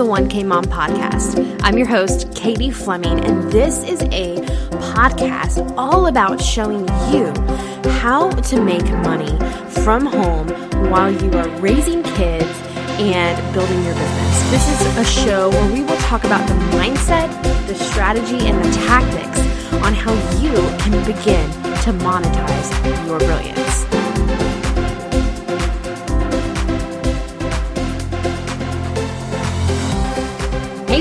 The 1K Mom Podcast. I'm your host, Katie Fleming, and this is a podcast all about showing you how to make money from home while you are raising kids and building your business. This is a show where we will talk about the mindset, the strategy, and the tactics on how you can begin to monetize your brilliance.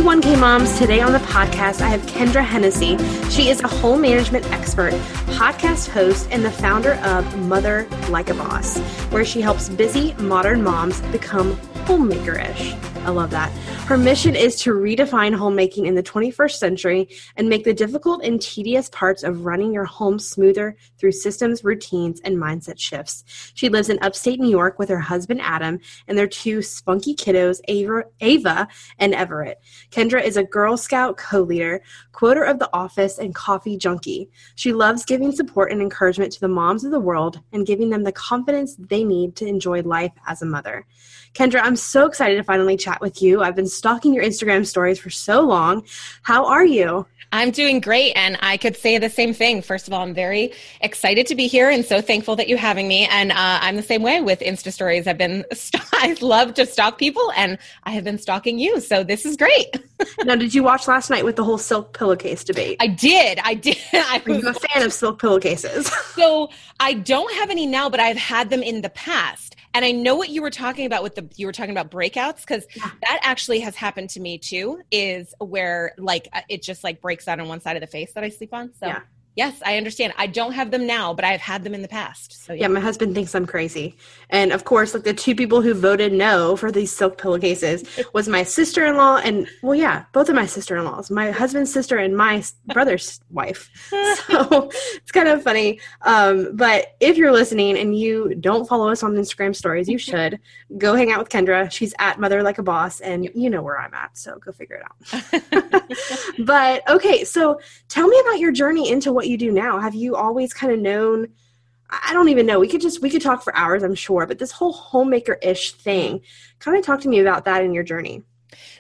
1K moms, today on the podcast I have Kendra Hennessy. She is a home management expert, podcast host, and the founder of Mother Like a Boss, where she helps busy modern moms become homemaker-ish. I love that. Her mission is to redefine homemaking in the 21st century and make the difficult and tedious parts of running your home smoother through systems, routines, and mindset shifts. She lives in upstate New York with her husband Adam and their two spunky kiddos, Ava, Ava and Everett. Kendra is a Girl Scout co leader, quoter of The Office, and coffee junkie. She loves giving support and encouragement to the moms of the world and giving them the confidence they need to enjoy life as a mother. Kendra, I'm so excited to finally chat with you. I've been stalking your Instagram stories for so long. How are you? I'm doing great. And I could say the same thing. First of all, I'm very excited to be here and so thankful that you're having me. And uh, I'm the same way with Insta stories. I've been, I love to stalk people and I have been stalking you. So this is great. now, did you watch last night with the whole silk pillowcase debate? I did. I did. I'm a fan of silk pillowcases. so I don't have any now, but I've had them in the past. And I know what you were talking about with the you were talking about breakouts because yeah. that actually has happened to me too. Is where like uh, it just like breaks out on one side of the face that I sleep on. So yeah. Yes, I understand. I don't have them now, but I've had them in the past. So yeah. yeah. my husband thinks I'm crazy. And of course, like the two people who voted no for these silk pillowcases was my sister-in-law and well, yeah, both of my sister-in-laws, my husband's sister and my brother's wife. So it's kind of funny. Um, but if you're listening and you don't follow us on Instagram stories, you should go hang out with Kendra. She's at Mother Like a Boss, and you know where I'm at, so go figure it out. but okay, so tell me about your journey into what you do now? Have you always kind of known? I don't even know. We could just we could talk for hours, I'm sure. But this whole homemaker ish thing, kind of talk to me about that in your journey.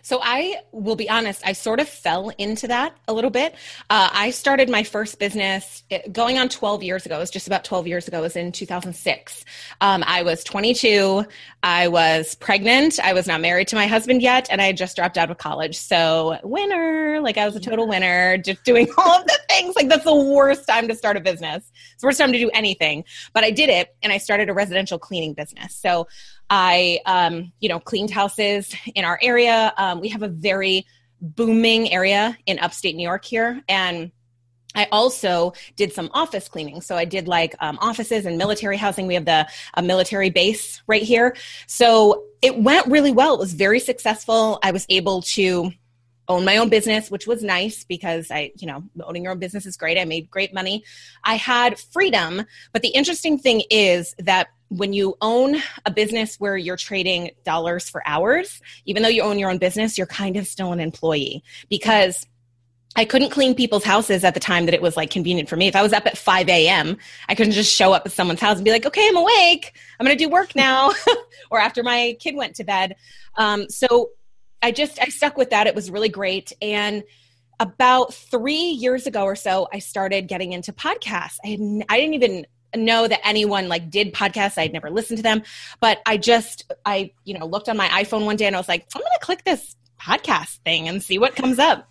So I will be honest, I sort of fell into that a little bit. Uh, I started my first business going on 12 years ago. It was just about 12 years ago. It was in 2006. Um, I was 22. I was pregnant. I was not married to my husband yet, and I had just dropped out of college. So winner, like I was a total winner, just doing all of the things. Like that's the worst time to start a business. It's the worst time to do anything. But I did it, and I started a residential cleaning business. So I, um, you know, cleaned houses in our area. Um, we have a very booming area in upstate New York here, and I also did some office cleaning. So I did like um, offices and military housing. We have the a military base right here. So it went really well. It was very successful. I was able to own my own business, which was nice because I, you know, owning your own business is great. I made great money. I had freedom. But the interesting thing is that when you own a business where you're trading dollars for hours, even though you own your own business, you're kind of still an employee because I couldn't clean people's houses at the time that it was like convenient for me. If I was up at 5 a.m., I couldn't just show up at someone's house and be like, okay, I'm awake. I'm going to do work now. or after my kid went to bed. Um, so I just, I stuck with that. It was really great. And about three years ago or so, I started getting into podcasts. I, had, I didn't even know that anyone like did podcasts. I'd never listened to them, but I just I you know looked on my iPhone one day and I was like, I'm going to click this podcast thing and see what comes up.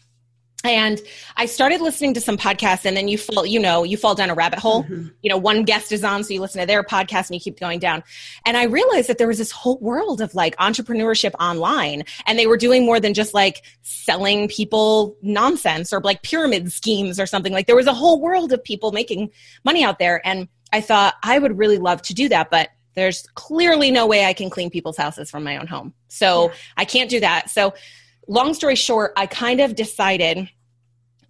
And I started listening to some podcasts, and then you fall, you know, you fall down a rabbit hole. Mm-hmm. You know, one guest is on, so you listen to their podcast and you keep going down. And I realized that there was this whole world of like entrepreneurship online, and they were doing more than just like selling people nonsense or like pyramid schemes or something. Like there was a whole world of people making money out there. And I thought I would really love to do that, but there's clearly no way I can clean people's houses from my own home. So yeah. I can't do that. So, long story short, I kind of decided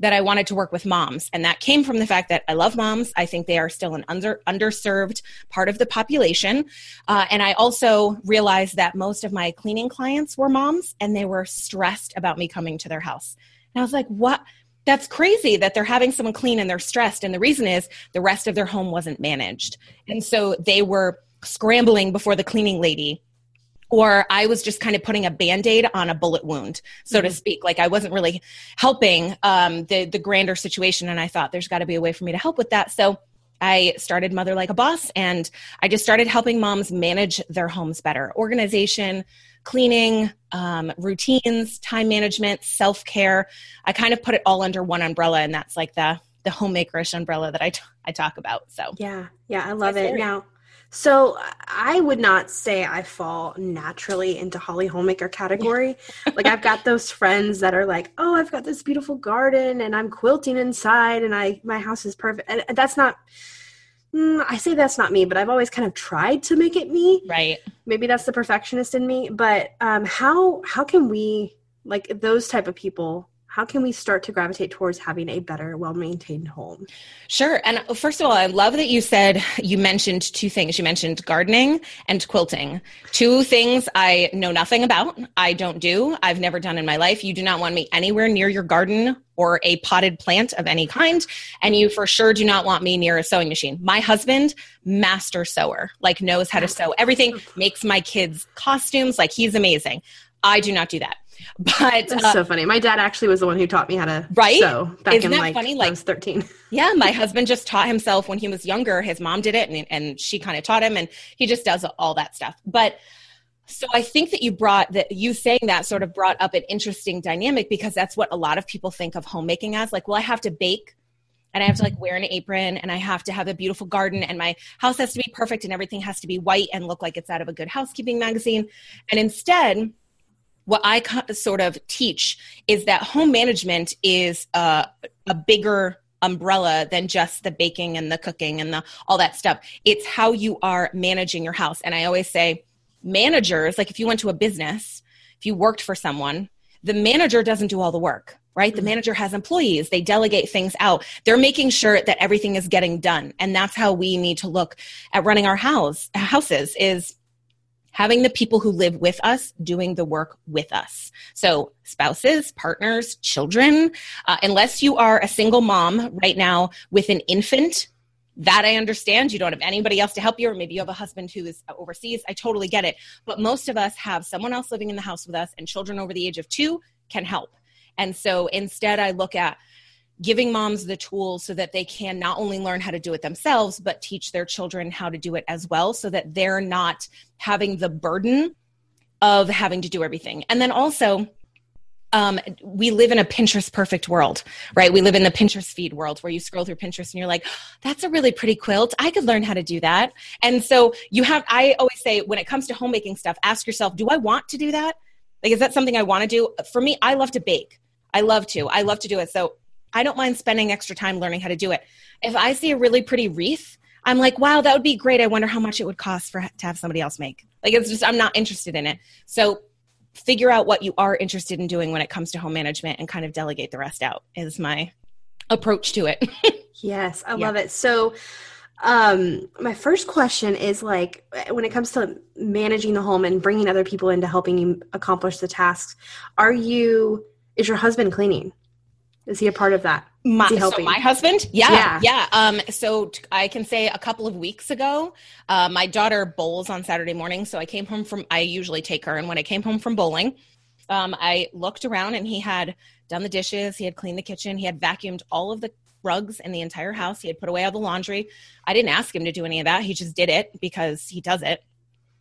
that I wanted to work with moms. And that came from the fact that I love moms. I think they are still an under, underserved part of the population. Uh, and I also realized that most of my cleaning clients were moms and they were stressed about me coming to their house. And I was like, what? That's crazy that they're having someone clean and they're stressed. And the reason is the rest of their home wasn't managed. And so they were scrambling before the cleaning lady or I was just kind of putting a band-aid on a bullet wound, so mm-hmm. to speak. Like I wasn't really helping um, the the grander situation, and I thought there's got to be a way for me to help with that. So I started Mother Like a Boss, and I just started helping moms manage their homes better, organization, cleaning, um, routines, time management, self care. I kind of put it all under one umbrella, and that's like the the homemakerish umbrella that I, t- I talk about. So yeah, yeah, I love it. Now so I would not say I fall naturally into Holly homemaker category. like I've got those friends that are like, "Oh, I've got this beautiful garden and I'm quilting inside and I my house is perfect." And that's not mm, I say that's not me, but I've always kind of tried to make it me. Right. Maybe that's the perfectionist in me, but um how how can we like those type of people how can we start to gravitate towards having a better well-maintained home? Sure. And uh, first of all i love that you said you mentioned two things. You mentioned gardening and quilting. Two things i know nothing about i don't do i've never done in my life. You do not want me anywhere near your garden or a potted plant of any kind and you for sure do not want me near a sewing machine. My husband master sewer like knows how to sew everything makes my kids costumes like he's amazing. I do not do that but that's uh, so funny. My dad actually was the one who taught me how to right? sew back Isn't in that like, funny? Like I was 13. yeah, my husband just taught himself when he was younger. His mom did it and, and she kind of taught him and he just does all that stuff. But so I think that you brought that you saying that sort of brought up an interesting dynamic because that's what a lot of people think of homemaking as like, well, I have to bake and I have to like wear an apron and I have to have a beautiful garden and my house has to be perfect and everything has to be white and look like it's out of a good housekeeping magazine. And instead, what I sort of teach is that home management is a, a bigger umbrella than just the baking and the cooking and the all that stuff. It's how you are managing your house. And I always say managers, like if you went to a business, if you worked for someone, the manager doesn't do all the work, right? The mm-hmm. manager has employees, they delegate things out. They're making sure that everything is getting done. And that's how we need to look at running our house houses is having the people who live with us doing the work with us. So, spouses, partners, children, uh, unless you are a single mom right now with an infant. That I understand. You don't have anybody else to help you, or maybe you have a husband who is overseas. I totally get it. But most of us have someone else living in the house with us, and children over the age of two can help. And so instead, I look at giving moms the tools so that they can not only learn how to do it themselves, but teach their children how to do it as well so that they're not having the burden of having to do everything. And then also, um, we live in a Pinterest perfect world, right? We live in the Pinterest feed world where you scroll through Pinterest and you're like, oh, that's a really pretty quilt. I could learn how to do that. And so you have, I always say, when it comes to homemaking stuff, ask yourself, do I want to do that? Like, is that something I want to do? For me, I love to bake. I love to. I love to do it. So I don't mind spending extra time learning how to do it. If I see a really pretty wreath, I'm like, wow, that would be great. I wonder how much it would cost for to have somebody else make. Like it's just I'm not interested in it. So figure out what you are interested in doing when it comes to home management and kind of delegate the rest out is my approach to it. yes, I yeah. love it. So um my first question is like when it comes to managing the home and bringing other people into helping you accomplish the tasks, are you is your husband cleaning? Is he a part of that? My, so my husband, yeah, yeah, yeah. Um, so t- I can say a couple of weeks ago, uh, my daughter bowls on Saturday morning. So I came home from. I usually take her, and when I came home from bowling, um, I looked around, and he had done the dishes, he had cleaned the kitchen, he had vacuumed all of the rugs in the entire house, he had put away all the laundry. I didn't ask him to do any of that; he just did it because he does it.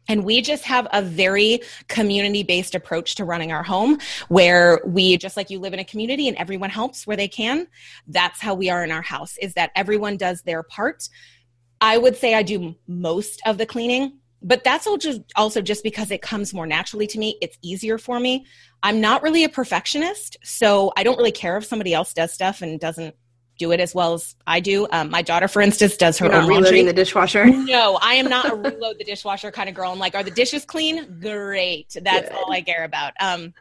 And we just have a very community based approach to running our home where we, just like you live in a community and everyone helps where they can, that's how we are in our house, is that everyone does their part. I would say I do most of the cleaning, but that's also just because it comes more naturally to me. It's easier for me. I'm not really a perfectionist, so I don't really care if somebody else does stuff and doesn't do it as well as I do. Um, my daughter, for instance, does her You're own reloading the dishwasher. No, I am not a reload the dishwasher kind of girl. I'm like, are the dishes clean? Great, that's Good. all I care about. Um,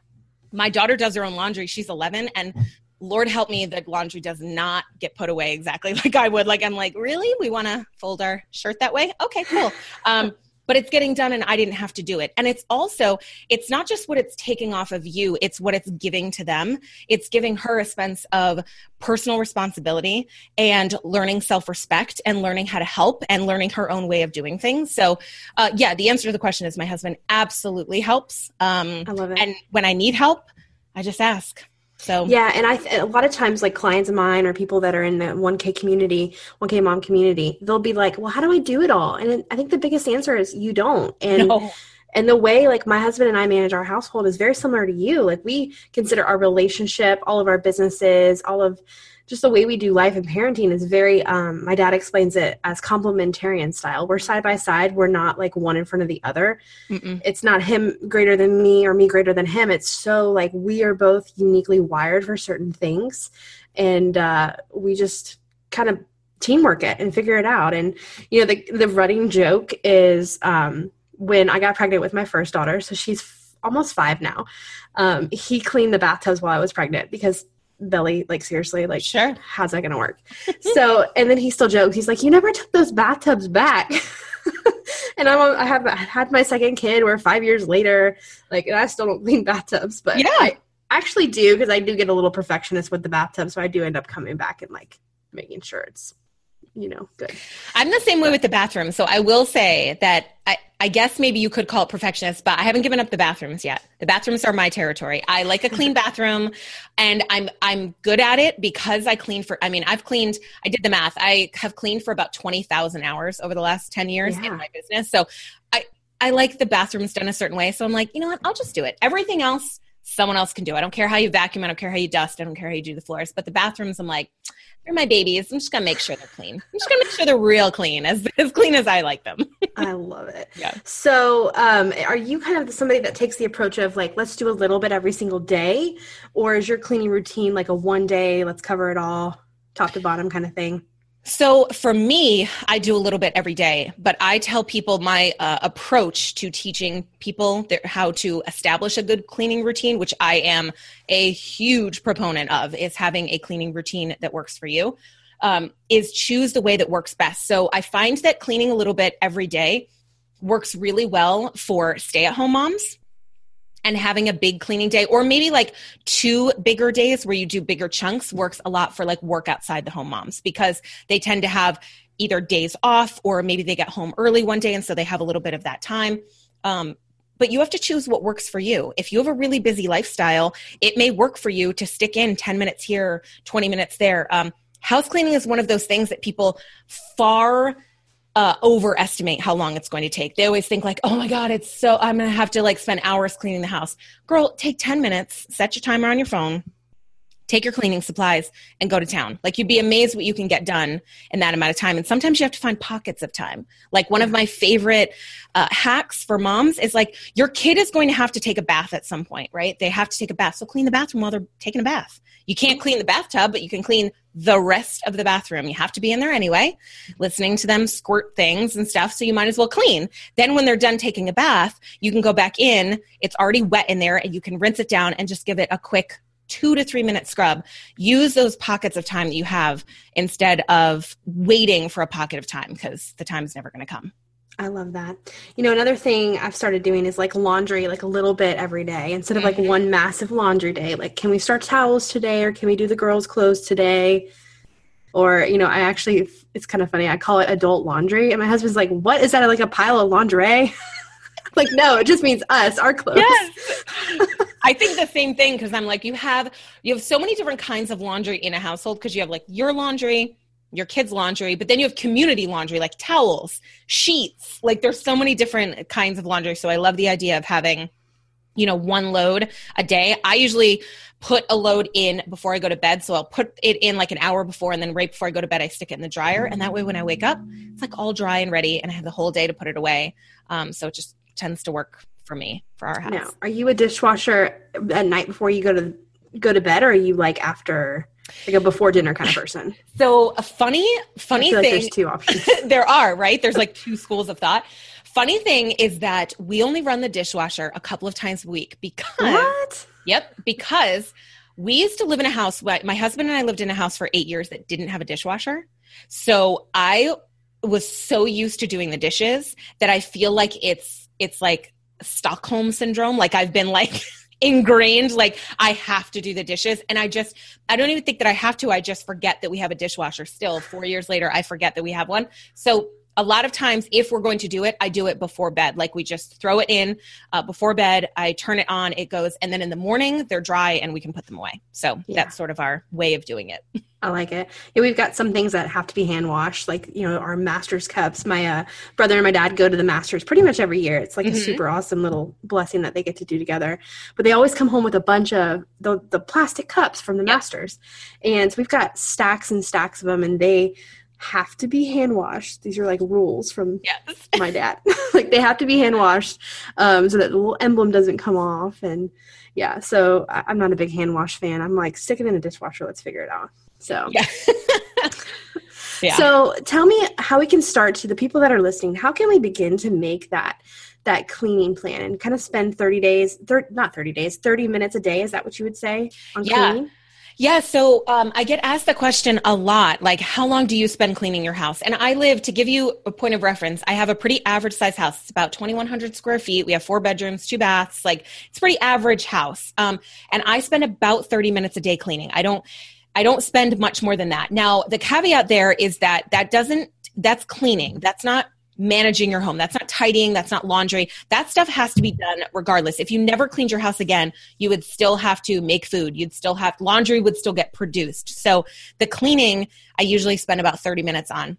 my daughter does her own laundry. She's 11, and Lord help me, the laundry does not get put away exactly like I would. Like I'm like, really? We want to fold our shirt that way? Okay, cool. Um, but it's getting done and I didn't have to do it. And it's also, it's not just what it's taking off of you, it's what it's giving to them. It's giving her a sense of personal responsibility and learning self respect and learning how to help and learning her own way of doing things. So, uh, yeah, the answer to the question is my husband absolutely helps. Um, I love it. And when I need help, I just ask. So yeah, and I a lot of times like clients of mine or people that are in the 1K community, 1K mom community, they'll be like, "Well, how do I do it all?" And I think the biggest answer is you don't. And no. and the way like my husband and I manage our household is very similar to you. Like we consider our relationship, all of our businesses, all of just the way we do life and parenting is very um, my dad explains it as complementarian style. We're side by side. We're not like one in front of the other. Mm-mm. it's not him greater than me or me greater than him. It's so like we are both uniquely wired for certain things. And uh, we just kind of teamwork it and figure it out. And you know the the running joke is um, when i got pregnant with my first daughter so she's f- almost five now um, he cleaned the bathtubs while i was pregnant because belly like seriously like sure. how's that gonna work? So and then he still jokes. He's like you never took those bathtubs back. And i'm i have I had my second kid. We're five years later. Like and i still don't clean bathtubs but yeah. I actually do because i do get a little perfectionist with the bathtub so i do end up coming back and like making sure it's you know, good. I'm the same way with the bathroom. So I will say that I, I guess maybe you could call it perfectionist, but I haven't given up the bathrooms yet. The bathrooms are my territory. I like a clean bathroom and I'm I'm good at it because I clean for I mean, I've cleaned I did the math. I have cleaned for about 20,000 hours over the last 10 years yeah. in my business. So I I like the bathrooms done a certain way. So I'm like, you know what? I'll just do it. Everything else someone else can do. I don't care how you vacuum, I don't care how you dust, I don't care how you do the floors, but the bathrooms I'm like they're my babies. I'm just gonna make sure they're clean. I'm just gonna make sure they're real clean, as as clean as I like them. I love it. Yeah. So, um, are you kind of somebody that takes the approach of like, let's do a little bit every single day, or is your cleaning routine like a one day, let's cover it all, top to bottom kind of thing? So for me, I do a little bit every day, but I tell people my uh, approach to teaching people how to establish a good cleaning routine, which I am a huge proponent of, is having a cleaning routine that works for you. Um, is choose the way that works best. So I find that cleaning a little bit every day works really well for stay at home moms and having a big cleaning day or maybe like two bigger days where you do bigger chunks works a lot for like work outside the home moms because they tend to have either days off or maybe they get home early one day and so they have a little bit of that time um, but you have to choose what works for you. If you have a really busy lifestyle, it may work for you to stick in 10 minutes here, 20 minutes there. Um, house cleaning is one of those things that people far uh, overestimate how long it's going to take. They always think like, oh my God, it's so, I'm going to have to like spend hours cleaning the house. Girl, take 10 minutes, set your timer on your phone, take your cleaning supplies and go to town. Like you'd be amazed what you can get done in that amount of time. And sometimes you have to find pockets of time. Like one of my favorite uh, hacks for moms is like your kid is going to have to take a bath at some point, right? They have to take a bath. So clean the bathroom while they're taking a bath. You can't clean the bathtub, but you can clean the rest of the bathroom. You have to be in there anyway, listening to them squirt things and stuff. So you might as well clean. Then when they're done taking a bath, you can go back in. It's already wet in there and you can rinse it down and just give it a quick two to three minute scrub. Use those pockets of time that you have instead of waiting for a pocket of time because the time is never going to come. I love that. You know, another thing I've started doing is like laundry, like a little bit every day instead of like mm-hmm. one massive laundry day. Like, can we start towels today or can we do the girls' clothes today? Or, you know, I actually, it's kind of funny. I call it adult laundry. And my husband's like, what is that? Like a pile of lingerie? like, no, it just means us, our clothes. Yes. I think the same thing because I'm like, you have, you have so many different kinds of laundry in a household because you have like your laundry, your kids' laundry, but then you have community laundry like towels, sheets. Like there's so many different kinds of laundry. So I love the idea of having, you know, one load a day. I usually put a load in before I go to bed. So I'll put it in like an hour before and then right before I go to bed, I stick it in the dryer. And that way when I wake up, it's like all dry and ready and I have the whole day to put it away. Um, so it just tends to work for me for our house. Now, are you a dishwasher at night before you go to go to bed or are you like after like a before dinner kind of person. So a funny, funny thing. Like there's two options. there are right. There's like two schools of thought. Funny thing is that we only run the dishwasher a couple of times a week because. What? Yep, because we used to live in a house. My husband and I lived in a house for eight years that didn't have a dishwasher. So I was so used to doing the dishes that I feel like it's it's like Stockholm syndrome. Like I've been like ingrained like I have to do the dishes and I just I don't even think that I have to. I just forget that we have a dishwasher still. 4 years later I forget that we have one. So a lot of times if we're going to do it i do it before bed. Like we just throw it in uh, before bed. I turn it on it goes and then in the morning they're dry and we can put them away. So yeah. that's sort of our way of doing it. I like it. Yeah we've got some things that have to be hand washed like you know our masters cups. My uh, brother and my dad go to the masters pretty much every year. It's like mm-hmm. a super awesome little blessing that they get to do together. But they always come home with a bunch of the, the plastic cups from the yep. masters. And so we've got stacks and stacks of them and they have to be hand washed. These are like rules from yes. my dad. like they have to be hand washed um, so that the little emblem doesn't come off. And yeah, so I- am not a big hand wash fan. I'm like, stick it in a dishwasher. Let's figure it out. So yeah. yeah. So tell me how we can start to the people that are listening. How can we begin to make that that cleaning plan and kind of spend 30 days, thir- not 30 days, 30 minutes a day? Is that what you would say on yeah. cleaning? Yeah, so um, I get asked the question a lot like, how long do you spend cleaning your house? And I live, to give you a point of reference, I have a pretty average size house. It's about 2,100 square feet. We have four bedrooms, two baths. Like, it's pretty average house. Um, and I spend about 30 minutes a day cleaning. I don't. I don't spend much more than that. Now, the caveat there is that that doesn't, that's cleaning. That's not managing your home. That's not tidying, that's not laundry. That stuff has to be done regardless. If you never cleaned your house again, you would still have to make food. You'd still have laundry would still get produced. So the cleaning I usually spend about 30 minutes on.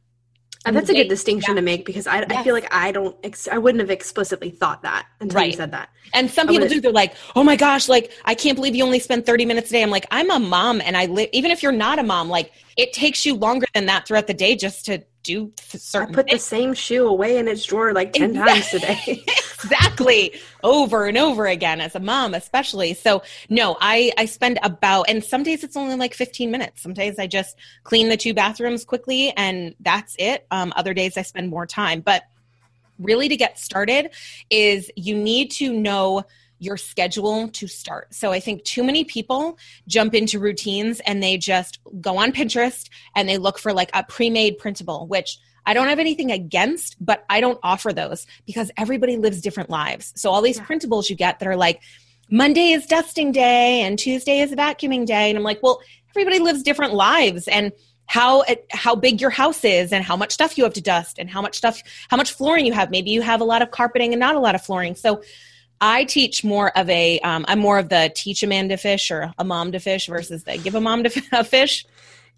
And that's a good distinction yeah. to make because I, yes. I feel like I don't, ex- I wouldn't have explicitly thought that until right. you said that. And some people do. They're like, oh my gosh, like, I can't believe you only spend 30 minutes a day. I'm like, I'm a mom and I live, even if you're not a mom, like, it takes you longer than that throughout the day just to do certain. I put things. the same shoe away in its drawer like ten times today. exactly, over and over again as a mom, especially. So no, I I spend about and some days it's only like fifteen minutes. Some days I just clean the two bathrooms quickly and that's it. Um, other days I spend more time, but really to get started is you need to know your schedule to start. So I think too many people jump into routines and they just go on Pinterest and they look for like a pre-made printable, which I don't have anything against, but I don't offer those because everybody lives different lives. So all these yeah. printables you get that are like Monday is dusting day and Tuesday is vacuuming day and I'm like, well, everybody lives different lives and how how big your house is and how much stuff you have to dust and how much stuff how much flooring you have maybe you have a lot of carpeting and not a lot of flooring so I teach more of a. am um, more of the teach a man to fish or a mom to fish versus the give a mom to a fish.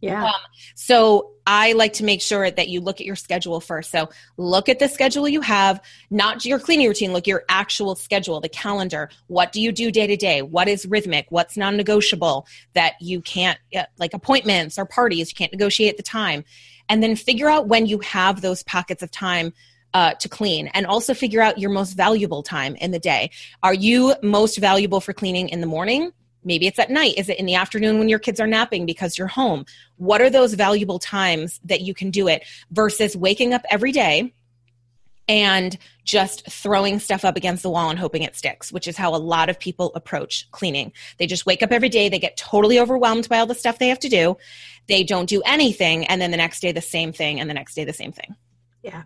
Yeah. Um, so I like to make sure that you look at your schedule first. So look at the schedule you have, not your cleaning routine, look your actual schedule, the calendar. What do you do day to day? What is rhythmic? What's non negotiable that you can't, like appointments or parties, you can't negotiate the time. And then figure out when you have those pockets of time uh, to clean and also figure out your most valuable time in the day. Are you most valuable for cleaning in the morning? Maybe it's at night. Is it in the afternoon when your kids are napping because you're home? What are those valuable times that you can do it versus waking up every day and just throwing stuff up against the wall and hoping it sticks, which is how a lot of people approach cleaning. They just wake up every day, they get totally overwhelmed by all the stuff they have to do. They don't do anything, and then the next day, the same thing, and the next day, the same thing. Yeah.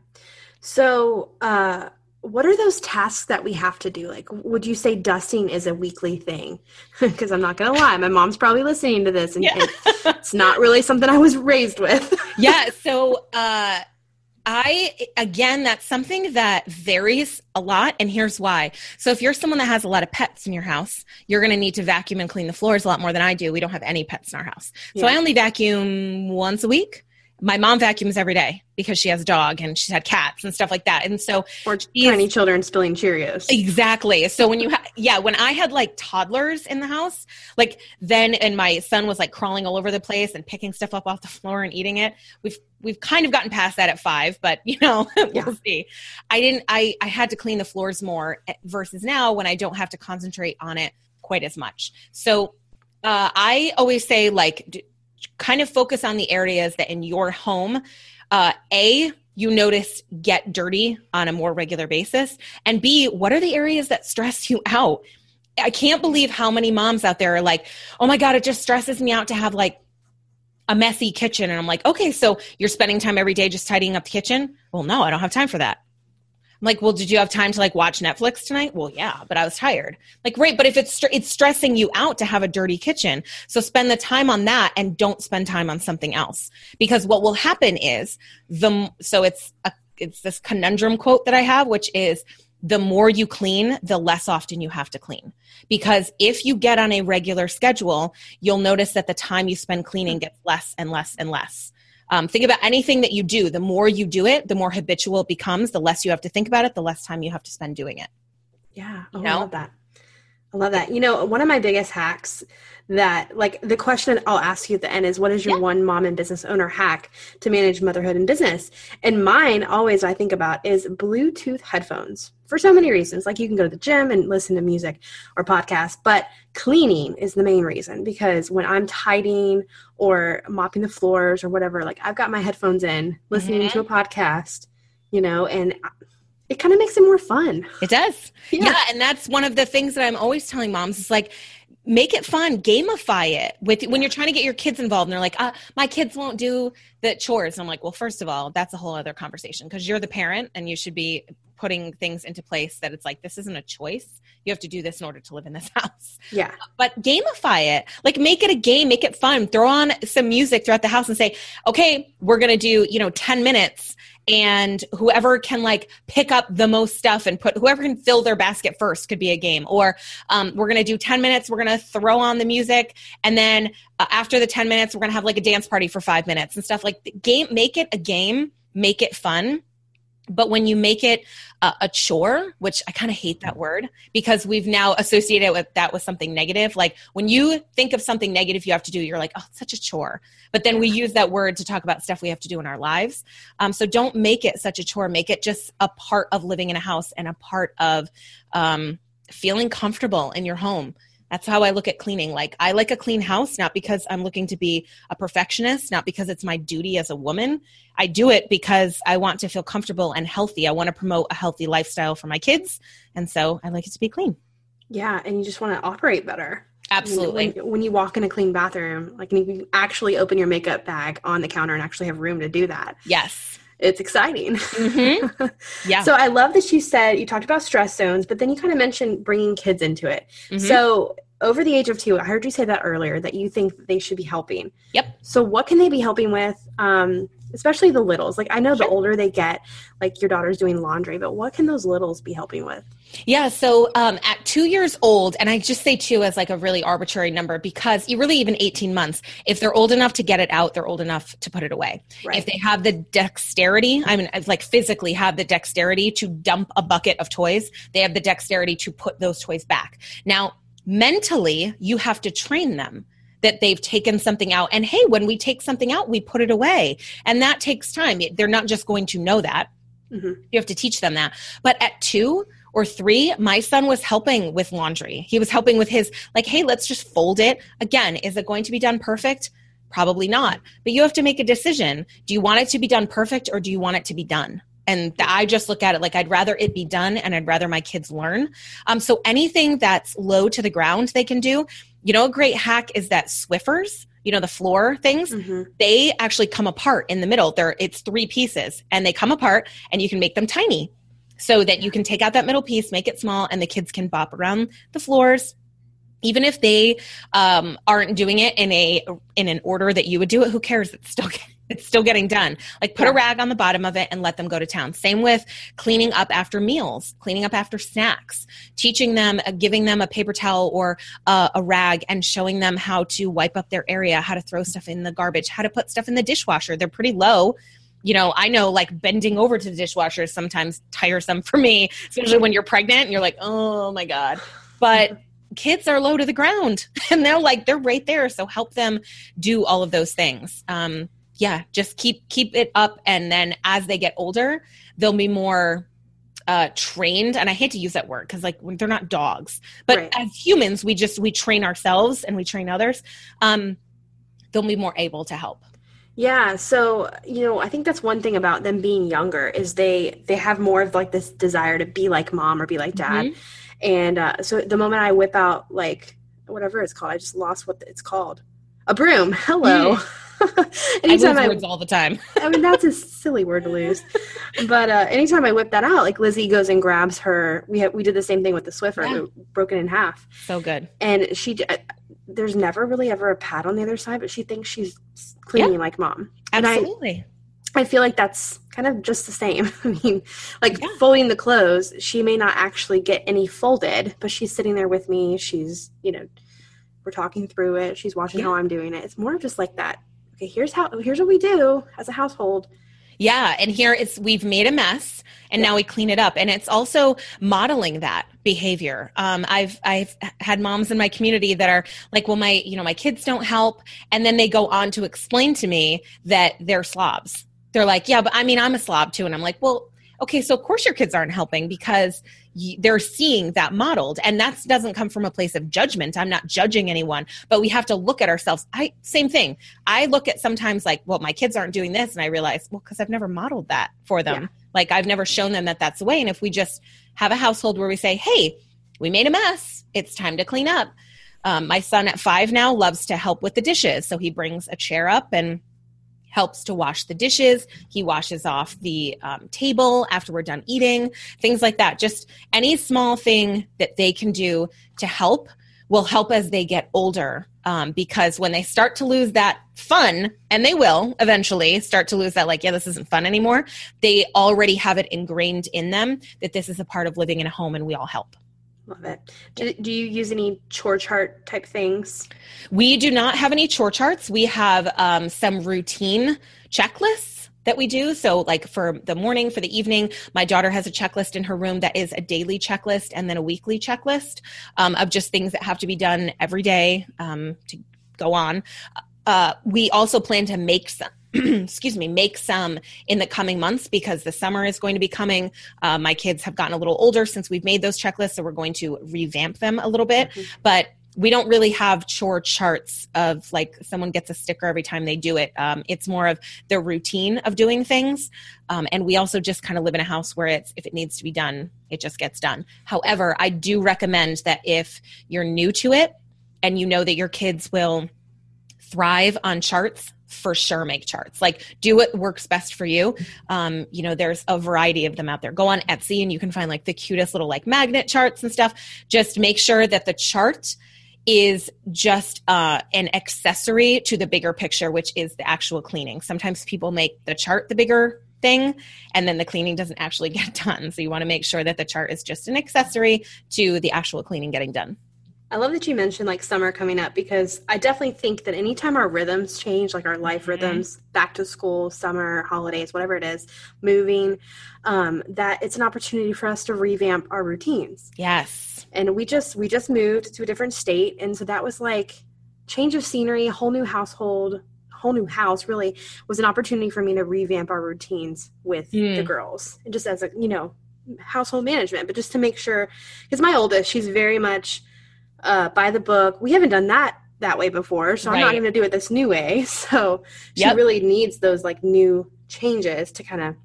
So, uh, what are those tasks that we have to do? Like, would you say dusting is a weekly thing? Because I'm not going to lie, my mom's probably listening to this, and, yeah. it's not really something I was raised with. yeah. So, uh, I, again, that's something that varies a lot. And here's why. So, if you're someone that has a lot of pets in your house, you're going to need to vacuum and clean the floors a lot more than I do. We don't have any pets in our house. So. I only vacuum once a week my mom vacuums every day because she has a dog and she's had cats and stuff like that. And so, or tiny children spilling Cheerios. Exactly. So when you, ha- yeah, when I had like toddlers in the house, like then, and my son was like crawling all over the place and picking stuff up off the floor and eating it. We've we've kind of gotten past that at five, but you know, we'll see. I didn't. I I had to clean the floors more eh, versus now when I don't have to concentrate on it quite as much. So uh, I always say like kind of focus on the areas that in your home, uh, A, you notice get dirty on a more regular basis, and B, what are the areas that stress you out? I can't believe how many moms out there are like, oh my God, it just stresses me out to have like a messy kitchen and I'm like, okay, so you're spending time every day just tidying up the kitchen? Well, no, I don't have time for that. Like, well, did you have time to like watch Netflix tonight? Well, yeah, but I was tired. Like, great, but if it's it's stressing you out to have a dirty kitchen, so spend the time on that and don't spend time on something else. Because what will happen is the so it's a it's this conundrum quote that I have, which is the more you clean, the less often you have to clean. Because if you get on a regular schedule, you'll notice that the time you spend cleaning gets less and less and less. Um, think about anything that you do. The more you do it, the more habitual it becomes. The less you have to think about it, the less time you have to spend doing it. Yeah, oh, I love that. I love that. You know, one of my biggest hacks that, like, the question I'll ask you at the end is, what is your yeah. one mom and business owner hack to manage motherhood and business? And mine, always, I think about is Bluetooth headphones for so many reasons. Like, you can go to the gym and listen to music or podcasts, but cleaning is the main reason because when I'm tidying or mopping the floors or whatever, like, I've got my headphones in, listening mm-hmm. to a podcast, you know, and it kind of makes it more fun. It does. Yeah. yeah. And that's one of the things that I'm always telling moms is like, make it fun, gamify it with when you're trying to get your kids involved and they're like, uh, my kids won't do the chores. I'm like, well, first of all, that's a whole other conversation because you're the parent and you should be putting things into place that it's like, this isn't a choice. You have to do this in order to live in this house. Yeah. But gamify it. Like make it a game, make it fun. Throw on some music throughout the house and say, okay, we're going to do, you know, 10 minutes and whoever can like pick up the most stuff and put whoever can fill their basket first could be a game. Or um, we're to do 10 minutes we're to throw on the music and then uh, after the 10 minutes we're to have like a dance party for five minutes and stuff. Like game make it a game make it fun but when you make it a, a chore, which I kind of hate that word because we've now associated with that with something negative. Like when you think of something negative you have to do, you're like, oh, it's such a chore. But then we use that word to talk about stuff we have to do in our lives. Um, so don't make it such a chore. Make it just a part of living in a house and a part of um, feeling comfortable in your home. That's how I look at cleaning. Like, I like a clean house, not because I'm looking to be a perfectionist, not because it's my duty as a woman. I do it because I want to feel comfortable and healthy. I want to promote a healthy lifestyle for my kids. And so I like it to be clean. Yeah. And you just want to operate better. Absolutely. When, when, you walk in a clean bathroom, like you can actually open your makeup bag on the counter and actually have room to do that. Yes it's exciting. Mm-hmm. Yeah. so I love that you said you talked about stress zones, but then you kind of mentioned bringing kids into it. Mm-hmm. So over the age of two, I heard you say that earlier that you think they should be helping. Yep. So what can they be helping with? Um, especially the littles. Like I know sure. the older they get, like your daughter's doing laundry, but what can those littles be helping with? Yeah, so um, at two years old, and I just say two as like a really arbitrary number because you really even 18 months, if they're old enough to get it out, they're old enough to put it away. Right. If they have the dexterity, I mean, like physically have the dexterity to dump a bucket of toys, they have the dexterity to put those toys back. Now, mentally, you have to train them that they've taken something out. And hey, when we take something out, we put it away. And that takes time. They're not just going to know that. Mm-hmm. You have to teach them that. But at two or three, my son was helping with laundry. He was helping with his, like, hey, let's just fold it. Again, is it going to be done perfect? Probably not. But you have to make a decision. Do you want it to be done perfect or do you want it to be done? And i just look at it like i'd rather it be done and i'd rather my kids learn. Um, so anything that's low to the ground they can do. You know a great hack is that swiffers you know the floor things. Mm-hmm. they actually come apart in the middle. There it's three pieces and they come apart and you can make them tiny so that you can take out that middle piece make it small and the kids can bop around the floors. Even if they um, aren't doing it in a in an order that you would do it who cares? It's still it's still getting done. Like put yeah. a rag on the bottom of it and let them go to town. Same with cleaning up after meals cleaning up after snacks teaching them uh, giving them a paper towel or uh, a rag and showing them how to wipe up their area how to throw stuff in the garbage how to put stuff in the dishwasher. They're pretty low. You know, I know like bending over to the dishwasher is sometimes tiresome for me, especially when you're pregnant and you're like, oh my God. But kids are low to the ground and they're like they're right there. So help them do all of those things. Um yeah just keep keep it up and then as they get older they'll be more uh trained and i hate to use that word because like they're not dogs but right. as humans we just we train ourselves and we train others um they'll be more able to help yeah, so you know, I think that's one thing about them being younger is they they have more of like this desire to be like mom or be like dad. Mm-hmm. And uh, so the moment I whip out like whatever it's called, I just lost what it's called. A broom. Hello. anytime I lose words all the time. I mean, that's a silly word to lose. But uh, anytime I whip that out, like Lizzie goes and grabs her. We have, we did the same thing with the Swiffer, yeah. broken in half. So good. And she, uh, there's never really ever a pat on the other side, but she thinks she's cleaning yeah. like mom. Absolutely. I, I feel like that's kind of just the same. I mean, like yeah. folding the clothes, she may not actually get any folded, but she's sitting there with me. She's, you know, we're talking through it. She's watching yeah. how I'm doing it. It's more just like that. Okay, here's how here's what we do as a household. Yeah, and here it's we've made a mess and yeah. now we clean it up and it's also modeling that behavior. Um, I've I've had moms in my community that are like, well, my you know my kids don't help, and then they go on to explain to me that they're slobs. They're like, yeah, but I mean, I'm a slob too, and I'm like, well, okay, so of course your kids aren't helping because they're seeing that modeled. And that doesn't come from a place of judgment. I'm not judging anyone but we have to look at ourselves. I same thing. I look at sometimes like well my kids aren't doing this. And i realize well because i've never modeled that for them. Yeah. like i've never shown them that that's the way. And if we just have a household where we say hey we made a mess. It's time to clean up. Um, my son at five now loves to help with the dishes. So he brings a chair up and helps to wash the dishes. He washes off the um, table after we're done eating, things like that. Just any small thing that they can do to help will help as they get older. Um, because when they start to lose that fun, and they will eventually start to lose that, like, yeah, this isn't fun anymore, they already have it ingrained in them that this is a part of living in a home and we all help. Love it. Do, do you use any chore chart type things? We do not have any chore charts. We have um, some routine checklists that we do. So, like for the morning, for the evening, my daughter has a checklist in her room that is a daily checklist and then a weekly checklist um, of just things that have to be done every day um, to go on. Uh, we also plan to make some excuse me, make some in the coming months because the summer is going to be coming. Uh, my kids have gotten a little older since we've made those checklists, so we're going to revamp them a little bit. Mm-hmm. But we don't really have chore charts of like someone gets a sticker every time they do it. Um, it's more of the routine of doing things. Um, and we also just kind of live in a house where it's if it needs to be done, it just gets done. However, I do recommend that if you're new to it and you know that your kids will thrive on charts, for sure make charts. Like do what works best for you. Um, you know, there's a variety of them out there. Go on Etsy and you can find like the cutest little like magnet charts and stuff. Just make sure that the chart is just uh, an accessory to the bigger picture, which is the actual cleaning. Sometimes people make the chart the bigger thing and then the cleaning doesn't actually get done. So you want to make sure that the chart is just an accessory to the actual cleaning getting done. I love that you mentioned like summer coming up because I definitely think that anytime our rhythms change, like our life mm-hmm. rhythms, back to school, summer, holidays, whatever it is, moving, um, that it's an opportunity for us to revamp our routines. Yes. And we just we just moved to a different state, and so that was like change of scenery, a whole new household, whole new house. Really was an opportunity for me to revamp our routines with mm. the girls, and just as a you know household management, but just to make sure because my oldest, she's very much uh, by the book. We haven't done that that way before, so right. I'm not going to do it this new way. So she yep. really needs those like new changes to kind of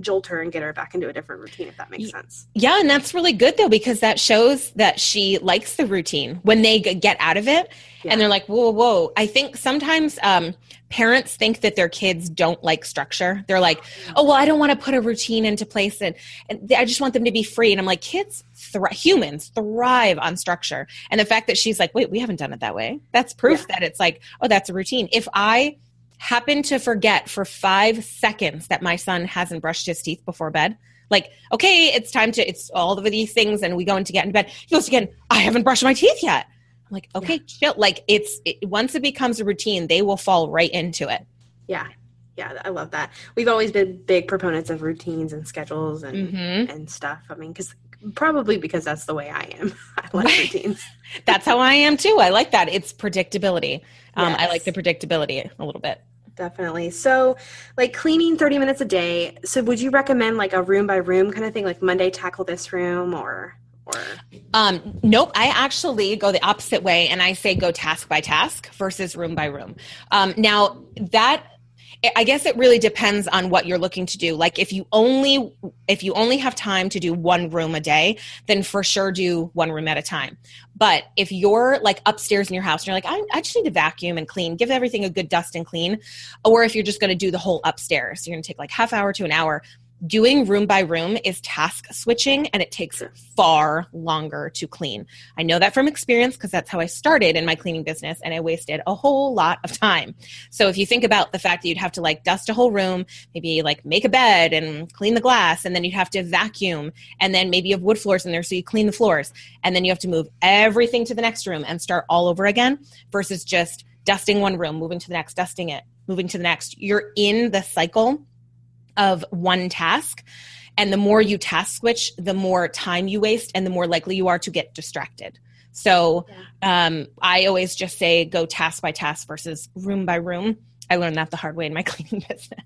jolt her and get her back into a different routine if that makes sense yeah and that's really good though because that shows that she likes the routine when they get out of it yeah. and they're like whoa whoa i think sometimes um, parents think that their kids don't like structure they're like oh well i don't want to put a routine into place and, and i just want them to be free and i'm like kids humans thrive on structure and the fact that she's like wait we haven't done it that way that's proof yeah. that it's like oh that's a routine if i happen to forget for five seconds that my son hasn't brushed his teeth before bed, like, okay, it's time to, it's all of these things, and we go in to get in bed. He goes again, I haven't brushed my teeth yet. I'm like, okay, yeah. chill. Like, it's, it, once it becomes a routine, they will fall right into it. Yeah. Yeah, I love that. We've always been big proponents of routines and schedules and mm-hmm. and stuff. I mean, because probably because that's the way I am. I like routines. that's how I am too. I like that. It's predictability. Um, yes. I like the predictability a little bit. Definitely. So, like cleaning 30 minutes a day. So, would you recommend like a room by room kind of thing, like Monday tackle this room or? Or? Um, nope. I actually go the opposite way and I say go task by task versus room by room. Um, now, that I guess it really depends on what you're looking to do. Like if you only if you only have time to do one room a day, then for sure do one room at a time. But if you're like upstairs in your house and you're like, I, I just need to vacuum and clean, give everything a good dust and clean, or if you're just going to do the whole upstairs, you're going to take like half hour to an hour doing room by room is task switching and it takes far longer to clean. I know that from experience because that's how I started in my cleaning business and I wasted a whole lot of time. So if you think about the fact that you'd have to like dust a whole room, maybe like make a bed and clean the glass and then you'd have to vacuum and then maybe you have wood floors in there so you clean the floors and then you have to move everything to the next room and start all over again versus just dusting one room, moving to the next, dusting it, moving to the next. You're in the cycle of one task. And the more you task switch, the more time you waste and the more likely you are to get distracted. So um, I always just say go task by task versus room by room. I learned that the hard way in my cleaning business.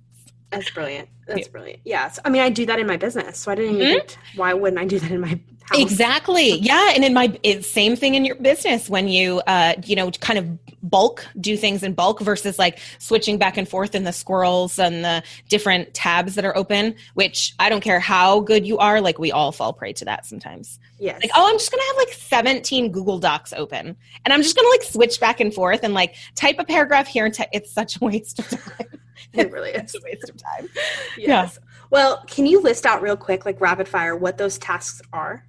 That's brilliant. That's yeah. brilliant. Yes. I mean, I do that in my business. So I didn't mm-hmm. think, why wouldn't I do that in my house? Exactly. Yeah. And in my, same thing in your business when you, uh, you know, kind of bulk, do things in bulk versus like switching back and forth in the squirrels and the different tabs that are open, which I don't care how good you are. Like we all fall prey to that sometimes. Yes. Like, oh, I'm just going to have like 17 Google Docs open and I'm just going to like switch back and forth and like type a paragraph here and t- it's such a waste of time. it really is a waste of time. Yes. Yeah. Well, can you list out real quick, like rapid fire, what those tasks are?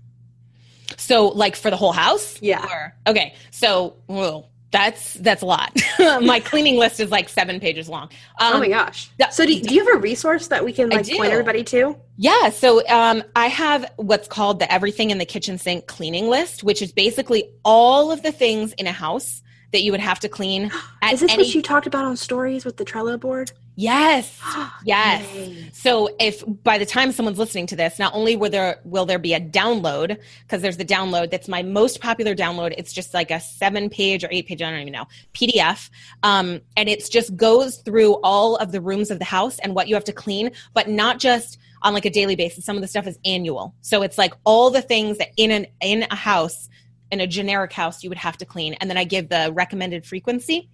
So, like for the whole house? Yeah. Or, okay. So, well, that's that's a lot. my cleaning list is like seven pages long. Um, oh my gosh! So do, do you have a resource that we can like point everybody to? Yeah. So um, I have what's called the Everything in the Kitchen Sink cleaning list, which is basically all of the things in a house that you would have to clean. is this any- what you talked about on stories with the Trello board? Yes. Yes. So if by the time someone's listening to this, not only will there will there be a download because there's the download that's my most popular download. It's just like a seven page or eight page, I don't even know, PDF. Um, and it just goes through all of the rooms of the house and what you have to clean, but not just on like a daily basis. Some of the stuff is annual. So it's like all the things that in an in a house, in a generic house, you would have to clean. And then I give the recommended frequency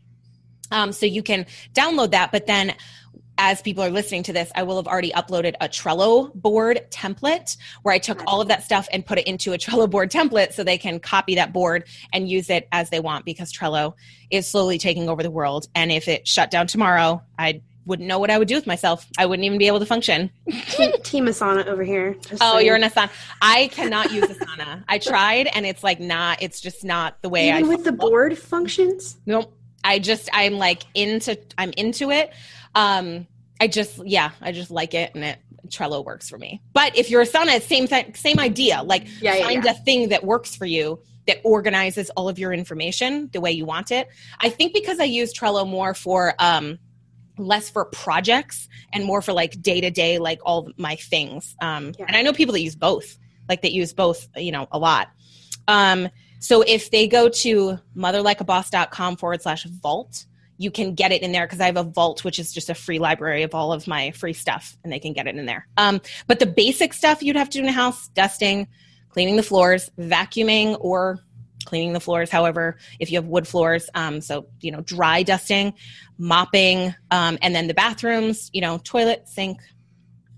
um, so you can download that, but then as people are listening to this, I will have already uploaded a Trello board template where I took all of that stuff and put it into a Trello board template so they can copy that board and use it as they want because Trello is slowly taking over the world. And if it shut down tomorrow, I wouldn't know what I would do with myself. I wouldn't even be able to function. team, Asana over here. oh, saying. you're an Asana. I cannot use Asana. I tried and it's like not, it's just not the way even I with the board functions? Nope. I just I'm like into I'm into it. Um I just yeah, I just like it and it Trello works for me. But if you're Asana, same th- same idea. Like yeah, find yeah. a thing that works for you that organizes all of your information the way you want it. I think because I use Trello more for um less for projects and more for like day to day like all my things. Um yeah. and I know people that use both. Like that use both, you know, a lot. Um so if they go to motherlikeaboss.com forward slash vault, you can get it in there because I have a vault, which is just a free library of all of my free stuff, and they can get it in there. Um, but the basic stuff you'd have to do in a house dusting, cleaning the floors, vacuuming, or cleaning the floors, however, if you have wood floors. Um, so, you know, dry dusting, mopping, um, and then the bathrooms, you know, toilet, sink.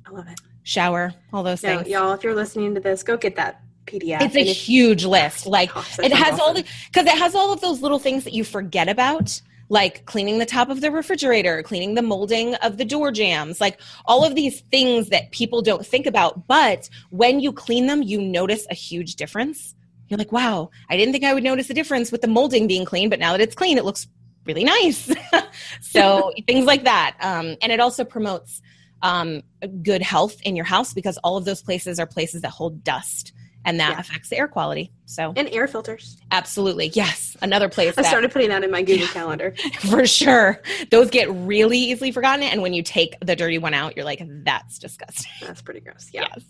I love it. Shower, all those things. Y'all, if you're listening to this, go get that PDF. It's a huge list. Like oh, it has awesome. all the because it has all of those little things that you forget about like cleaning the top of the refrigerator, cleaning the molding of the door jambs, like all of these things that people don't think about. But when you clean them, you notice a huge difference. You're like, wow, I didn't think I would notice a difference with the molding being clean, but now that it's clean, it looks really nice. so things like that. Um, and it also promotes um, good health in your house because all of those places are places that hold dust and that yeah. affects the air quality. So and air filters. Absolutely, yes. Another place. I that, started putting that in my Google Calendar for sure. Those get really easily forgotten, and when you take the dirty one out, you're like, "That's disgusting." That's pretty gross. Yeah. Yes.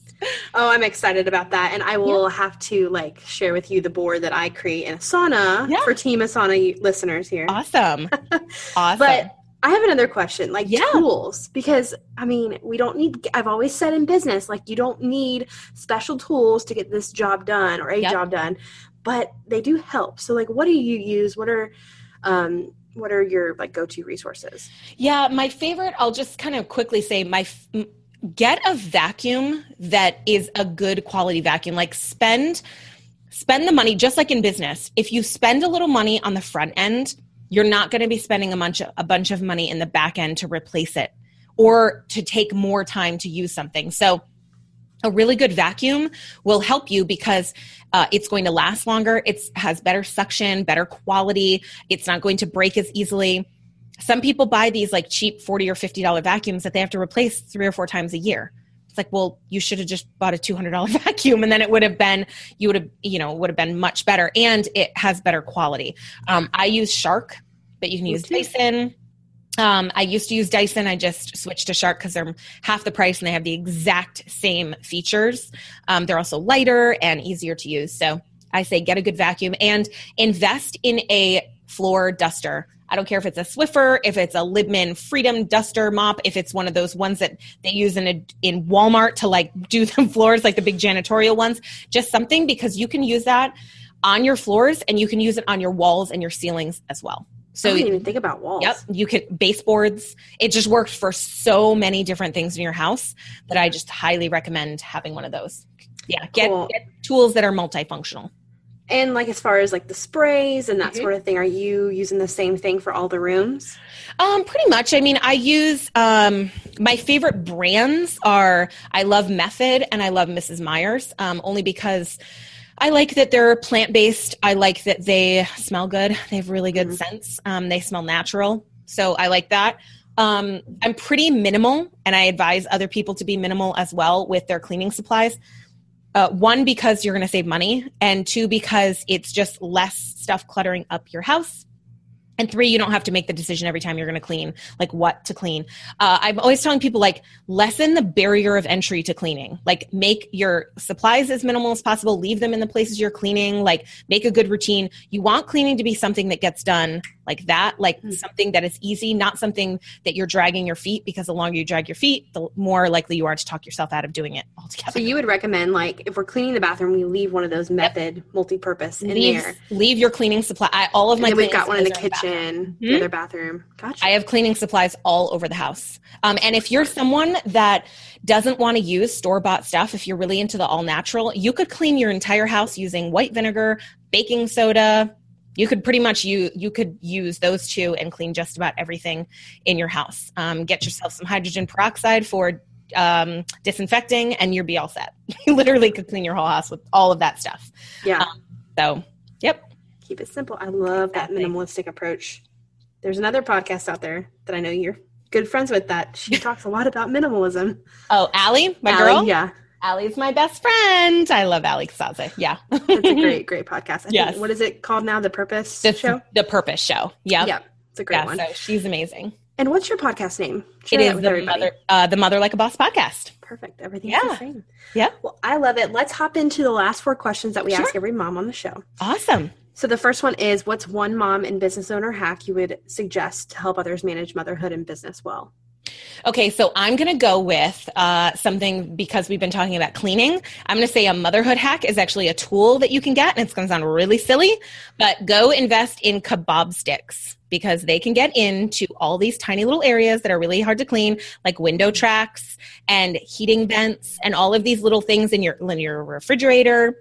Oh, I'm excited about that, and I will yeah. have to like share with you the board that I create in Asana yeah. for Team Asana listeners here. Awesome. awesome. But I have another question, like yeah. tools, because I mean, we don't need, I've always said in business, like, you don't need special tools to get this job done or a yep. job done, but they do help. So, like, what do you use? What are, Um, what are your like go-to resources? Yeah, my favorite. I'll just kind of quickly say my. Get a vacuum that is a good quality vacuum. Like spend spend the money just like in business. If you spend a little money on the front end, you're not going to be spending a bunch of, a bunch of money in the back end to replace it or to take more time to use something. So a really good vacuum will help you because uh, it's going to last longer. It has better suction, better quality. It's not going to break as easily. Some people buy these like cheap 40 or $50 vacuums that they have to replace three or four times a year. It's like, well, you should have just bought a $200 vacuum and then it would have been, you would have, you know, would have been much better and it has better quality. Um, I use Shark, but you can use Dyson. Um, I used to use Dyson. I just switched to Shark because they're half the price and they have the exact same features. Um, they're also lighter and easier to use. So I say get a good vacuum and invest in a floor duster. I don't care if it's a Swiffer, if it's a Libman Freedom Duster mop, if it's one of those ones that they use in a, in Walmart to like do the floors, like the big janitorial ones. Just something because you can use that on your floors and you can use it on your walls and your ceilings as well. So I didn't even think about walls. Yep. You could baseboards. It just works for so many different things in your house that I just highly recommend having one of those. Yeah. Get, cool. get tools that are multifunctional. And like as far as like the sprays and that mm-hmm. sort of thing, are you using the same thing for all the rooms? Um, pretty much. I mean, I use um, my favorite brands are I love Method and I love Mrs. Meyer's, um, only because I like that they're plant based. I like that they smell good. They have really good mm-hmm. scents. Um, they smell natural. So I like that. Um, I'm pretty minimal, and I advise other people to be minimal as well with their cleaning supplies. Uh, one, because you're going to save money, and two, because it's just less stuff cluttering up your house. And three, you don't have to make the decision every time you're going to clean, like what to clean. Uh, I'm always telling people, like, lessen the barrier of entry to cleaning. Like, make your supplies as minimal as possible, leave them in the places you're cleaning, like, make a good routine. You want cleaning to be something that gets done like that, like mm-hmm. something that is easy, not something that you're dragging your feet because the longer you drag your feet, the more likely you are to talk yourself out of doing it altogether. So you would recommend like if we're cleaning the bathroom, we leave one of those method yep. multi-purpose in leave, there. Leave your cleaning supply. I, all of my. we've got one in the kitchen, the, the other bathroom. Gotcha. I have cleaning supplies all over the house. Um, and if you're someone that doesn't want to use store bought stuff, if you're really into the all natural, you could clean your entire house using white vinegar, baking soda, you could pretty much use you could use those two and clean just about everything in your house. Um, get yourself some hydrogen peroxide for um, disinfecting and you'll be all set. You literally could clean your whole house with all of that stuff. Yeah. Um, so yep. Keep it simple. I love that minimalistic approach. There's another podcast out there that i know you're good friends with that she talks a lot about minimalism. Oh Allie, my Allie, girl? yeah Allie's my best friend. I love Allie Casazza. Yeah. it's a great, great podcast. I yes. Think, what is it called now? The Purpose the, Show? The Purpose Show. Yeah. Yeah. It's a great yeah, one. So she's amazing. And what's your podcast name? Share it is the mother, uh, the Mother Like a Boss podcast. Perfect. Everything's yeah. the same. Yeah. Well, I love it. Let's hop into the last four questions that we sure. ask every mom on the show. Awesome. So the first one is what's one mom and business owner hack you would suggest to help others manage motherhood and business well? Okay, so I'm going to go with uh, something because we've been talking about cleaning. I'm going to say a motherhood hack is actually a tool that you can get, and it's going to sound really silly, but go invest in kebab sticks because they can get into all these tiny little areas that are really hard to clean, like window tracks and heating vents, and all of these little things in your in your refrigerator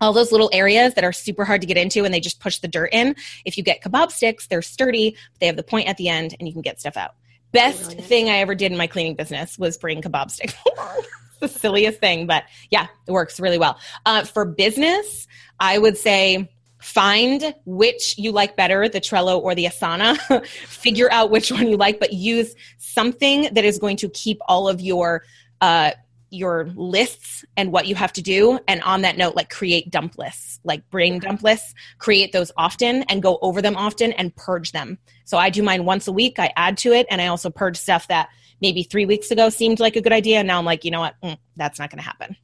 all those little areas that are super hard to get into and they just push the dirt in. If you get kebab sticks, they're sturdy, they have the point at the end, and you can get stuff out. Best thing I ever did in my cleaning business was bring kebab sticks. the silliest thing, but yeah, it works really well. Uh, for business, I would say find which you like better, the Trello or the Asana. Figure out which one you like, but use something that is going to keep all of your uh, your lists and what you have to do. And on that note, like create dump lists, like brain dump lists, create those often and go over them often and purge them. So I do mine once a week. I add to it and I also purge stuff that maybe three weeks ago seemed like a good idea. And now I'm like, you know what? Mm, that's not going to happen.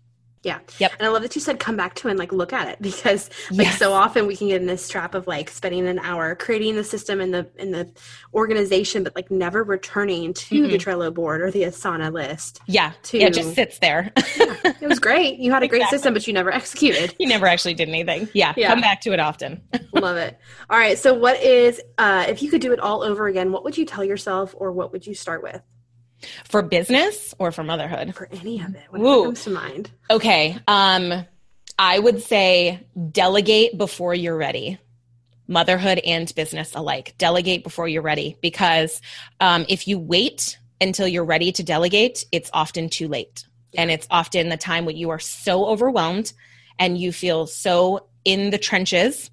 Yeah. Yep. And I love that you said come back to and like look at it because like Yes. so often we can get in this trap of like spending an hour creating the system in the in the organization, but like never returning to the Trello board or the Asana list. Yeah. To- Yeah, it just sits there. It was great. You had a great Exactly. system, but you never executed. you never actually did anything. Yeah. Yeah. Come back to it often. Love it. All right. So what is uh if you could do it all over again, what would you tell yourself or what would you start with? For business or for motherhood? For any of it. Woo. comes to mind. Okay. Um, I would say delegate before you're ready. Motherhood and business alike. Delegate before you're ready because um, if you wait until you're ready to delegate, it's often too late. And it's often the time when you are so overwhelmed and you feel so in the trenches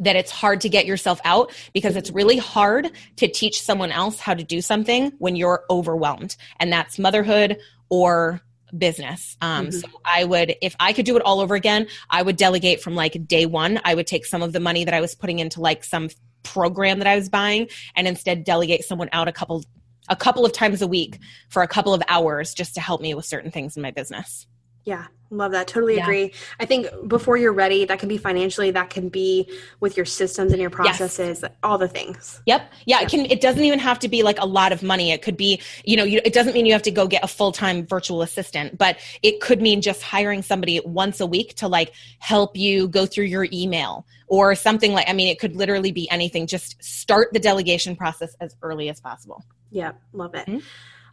that it's hard to get yourself out because it's really hard to teach someone else how to do something when you're overwhelmed. And that's motherhood or business. Um, Mhm. So I would, if I could do it all over again, I would delegate from like day one. I would take some of the money that I was putting into like some program that I was buying and instead delegate someone out a couple a couple of times a week for a couple of hours just to help me with certain things in my business. Yeah, love that. Totally Yeah. agree. I think before you're ready, that can be financially, that can be with your systems and your processes, all the things. Yep. Yeah, it can it doesn't even have to be like a lot of money. It could be, you know, you, it doesn't mean you have to go get a full-time virtual assistant, but it could mean just hiring somebody once a week to like help you go through your email or something like I mean, it could literally be anything. Just start the delegation process as early as possible. Yeah, love it. Mhm.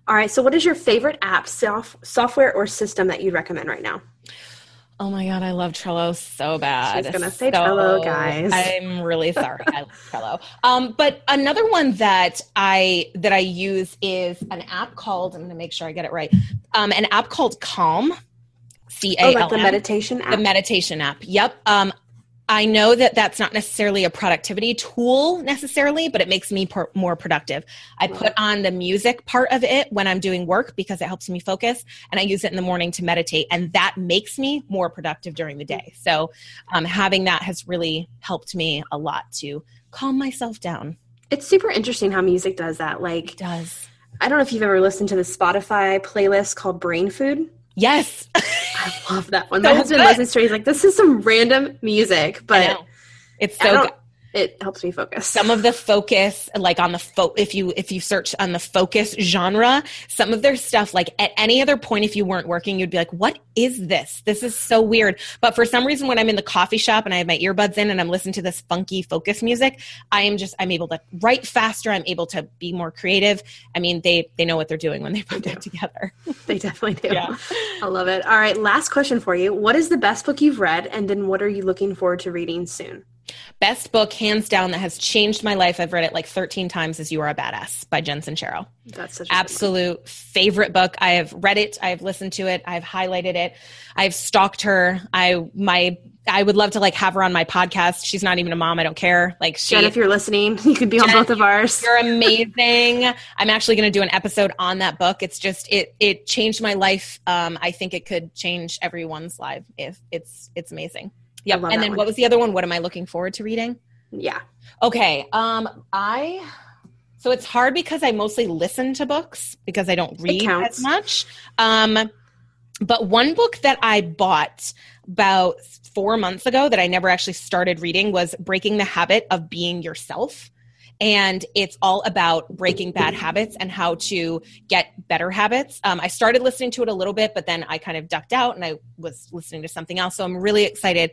All right. So, what is your favorite app, soft, software, or system that you'd recommend right now? Oh my god, I love Trello so bad. She's gonna say Trello, guys. I'm really sorry. I love Trello. Um, but another one that I that I use is an app called. I'm gonna make sure I get it right. Um, an app called Calm. C A Oh, like the meditation app. The meditation app. Yep. Um, I know that that's not necessarily a productivity tool necessarily, but it makes me more productive. I put on the music part of it when I'm doing work because it helps me focus, and I use it in the morning to meditate, and that makes me more productive during the day. So, um, having that has really helped me a lot to calm myself down. it's super interesting how music does that. Like, It does. I don't know if you've ever listened to the Spotify playlist called Brain Food. Yes. I love that one. So My husband good. listens to it. He's like, this is some random music, but. It's so. It helps me focus. some of the focus like on the fo- if you if you search on the focus genre some of their stuff like at any other point if you weren't working you'd be like what is this this is so weird but for some reason when i'm in the coffee shop and i have my earbuds in and i'm listening to this funky focus music i am just i'm able to write faster i'm able to be more creative i mean they they know what they're doing when they put that together They definitely do. Yeah. I love it. All right, last question for you. What is the best book you've read, and then what are you looking forward to reading soon? Best book hands down that has changed my life i've read it like 13 times is you are a badass by jen sincero That's such absolute favorite book. I have read it, I've listened to it, I've highlighted it, I've stalked her. I my I would love to like have her on my podcast. She's not even a mom. I don't care. Like she Jen, if you're listening, you could be on both of ours. you're amazing. I'm actually going to do an episode on that book. It's just it it changed my life. Um, I think it could change everyone's life if it's it's amazing. Yep. And then one. what was the other one? What am I looking forward to reading? Yeah. Okay. Um, I so it's hard because I mostly listen to books because I don't read as much. Um, but one book that I bought about four months ago that I never actually started reading was Breaking the Habit of Being Yourself. And it's all about breaking bad habits and how to get better habits. Um, I started listening to it a little bit, but then I kind of ducked out and I was listening to something else. So I'm really excited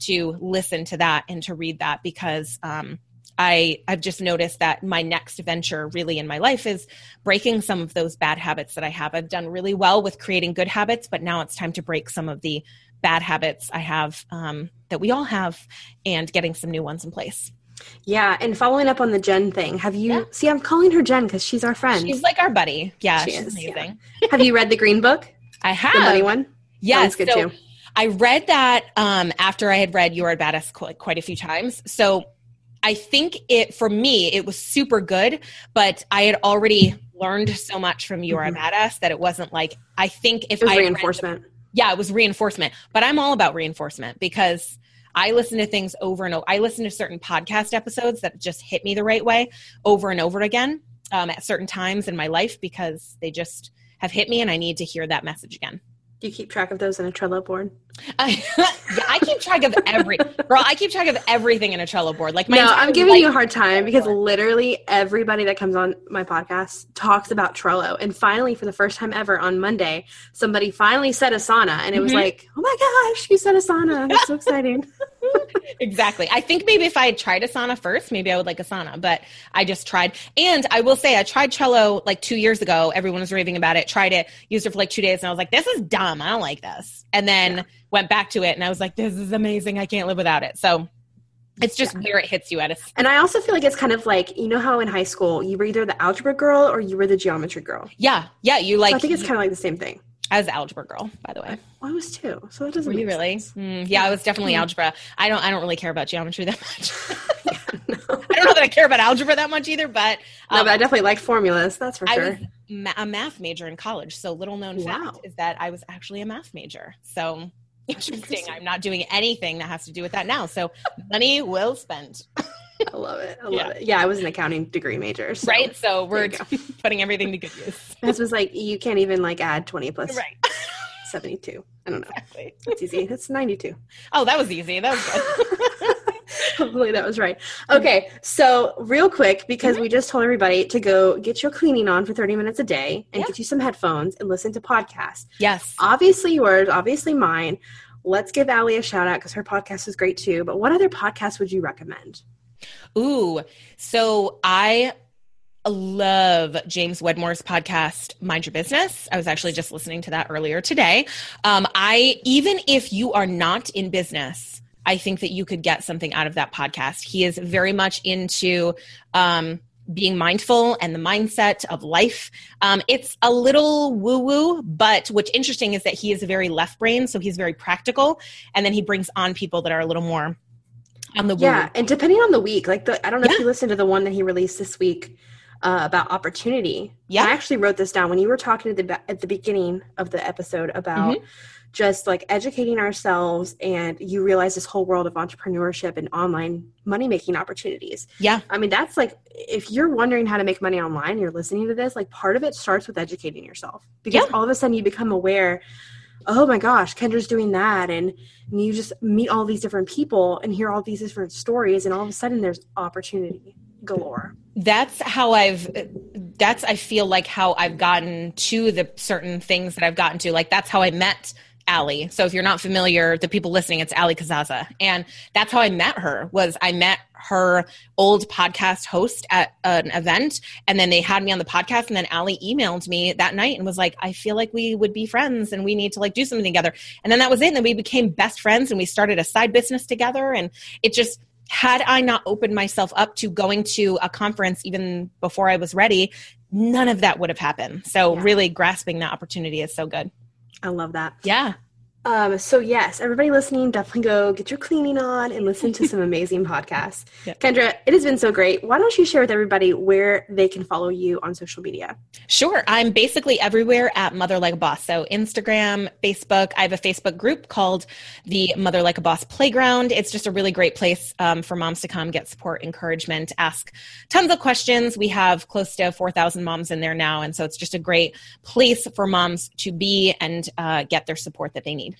to listen to that and to read that because um, I I've just noticed that my next venture really in my life is breaking some of those bad habits that I have. I've done really well with creating good habits, but now it's time to break some of the bad habits I have um, that we all have and getting some new ones in place. Yeah. And following up on the Jen thing, have you Yeah. see? I'm calling her Jen because she's our friend. She's like our buddy. Yeah, She she's is, yeah. amazing. have you read the Green Book, I have. the money one? Yes, good so too. I read that um, after I had read You Are a Badass quite, a few times. So I think it, for me, it was super good, but I had already learned so much from You Are Mhm. a Badass that it wasn't like, I think if It was I read the- reinforcement. yeah, it was reinforcement. But I'm all about reinforcement because I listen to things over and over. I listen to certain podcast episodes that just hit me the right way over and over again um, at certain times in my life because they just have hit me and I need to hear that message again. You keep track of those in a Trello board? I, yeah, I keep track of every girl. I keep track of everything in a Trello board. Like, my no, I'm giving you a hard time because literally everybody that comes on my podcast talks about Trello. And finally, for the first time ever on Monday, somebody finally said Asana, and it was Mhm. like, oh my gosh, you said Asana. That's so exciting. exactly. I think maybe if I had tried Asana first, maybe I would like Asana, but I just tried. And I will say, I tried Trello like two years ago. Everyone was raving about it. Tried it, used it for like two days, and I was like, this is dumb. I don't like this. And then Yeah. went back to it, and I was like, this is amazing. I can't live without it. So it's just where it hits you at a And I also feel like it's kind of like, you know how in high school you were either the algebra girl or you were the geometry girl. yeah, yeah. You like so I think it's kind of like the same thing. I was algebra girl, by the way. I was too, so that doesn't Were you really? Mm, yeah, I was definitely algebra. I don't. I don't really care about geometry that much. no. I don't know that I care about algebra that much either. But No, um, but I definitely like formulas. That's for I sure. was ma- a math major in college. So little known Wow. fact is that I was actually a math major. So interesting. I'm not doing anything that has to do with that now. So money well spent. I love it. I love Yeah. it. Yeah, I was an accounting degree major. So right. So we're putting everything to good use. This was like you can't even like add twenty plus Right. seventy two. I don't know. Exactly. It's easy. It's ninety two. Oh, that was easy. That was good. Hopefully that was right. Okay, so real quick, because mm-hmm. we just told everybody to go get your cleaning on for 30 minutes a day and Yeah. get you some headphones and listen to podcasts. yes. Obviously yours, obviously mine. Let's give Allie a shout out because her podcast is great too. But what other podcasts would you recommend? Ooh, so I love James Wedmore's podcast, Mind Your Business. I was actually just listening to that earlier today. Um, I even if you are not in business, I think that you could get something out of that podcast. He is very much into um, being mindful and the mindset of life. Um, it's a little woo woo, but what's interesting is that he is a very left brain, so he's very practical, and then he brings on people that are a little more on the. Yeah, and depending on the week, like the I don't know if you listened to the one that he released this week uh, about opportunity. Yeah. I actually wrote this down when you were talking at the at the beginning of the episode about Mm-hmm. just like educating ourselves, and you realize this whole world of entrepreneurship and online money making opportunities. Yeah. I mean, that's like if you're wondering how to make money online, you're listening to this. Like part of it starts with educating yourself because Yeah. all of a sudden you become aware oh my gosh, Kendra's doing that. And, and you just meet all these different people and hear all these different stories. And all of a sudden there's opportunity galore. that's how I've that's I feel like how I've gotten to the certain things that I've gotten to. Like that's how I met Allie. So if you're not familiar, the people listening, it's Allie Casazza. And that's how I met her was I met her old podcast host at an event and then they had me on the podcast and then Allie emailed me that night and was like, I feel like we would be friends and we need to like do something together. And then that was it. And then we became best friends and we started a side business together and it just had I not opened myself up to going to a conference even before I was ready, none of that would have happened. So Yeah. really grasping that opportunity is so good. I love that. Yeah. Um, so yes, everybody listening, definitely go get your cleaning on and listen to some amazing podcasts. Yep. Kendra, it has been so great. Why don't you share with everybody where they can follow you on social media? Sure. I'm basically everywhere at Mother Like a Boss. So Instagram, Facebook. I have a Facebook group called the Mother Like a Boss Playground. It's just a really great place um, for moms to come get support, encouragement, ask tons of questions. We have close to 4,000 moms in there now. And so it's just a great place for moms to be and uh, get their support that they need.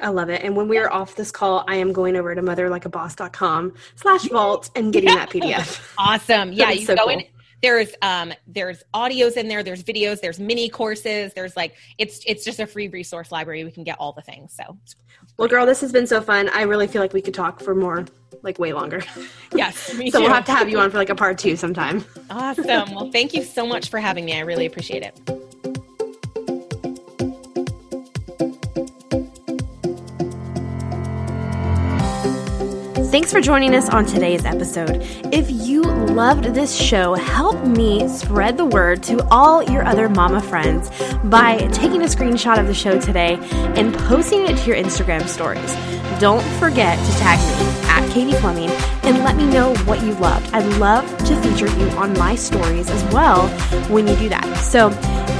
I love it. And when we are off this call, I am going over to motherlikeaboss.com slash vault and getting that PDF. Awesome. Yeah, you so go cool. in. There's um there's audios in there, there's videos, there's mini courses, there's like it's it's just a free resource library. We can get all the things. So Well, girl, this has been so fun. I really feel like we could talk for more, like way longer. yes, so too. we'll have to have you on for like a part two sometime. awesome. Well, thank you so much for having me. I really appreciate it. Thanks for joining us on today's episode. If you loved this show, help me spread the word to all your other mama friends by taking a screenshot of the show today and posting it to your Instagram stories. Don't forget to tag me at Katie Fleming and let me know what you loved. I'd love to feature you on my stories as well when you do that. So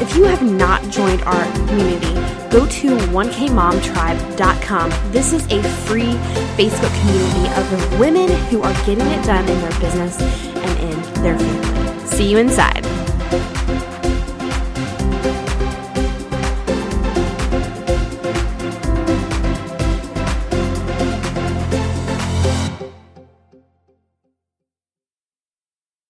if you have not joined our community, go to 1kmomtribe.com. This is a free Facebook community of women who are getting it done in their business and in their family. See you inside.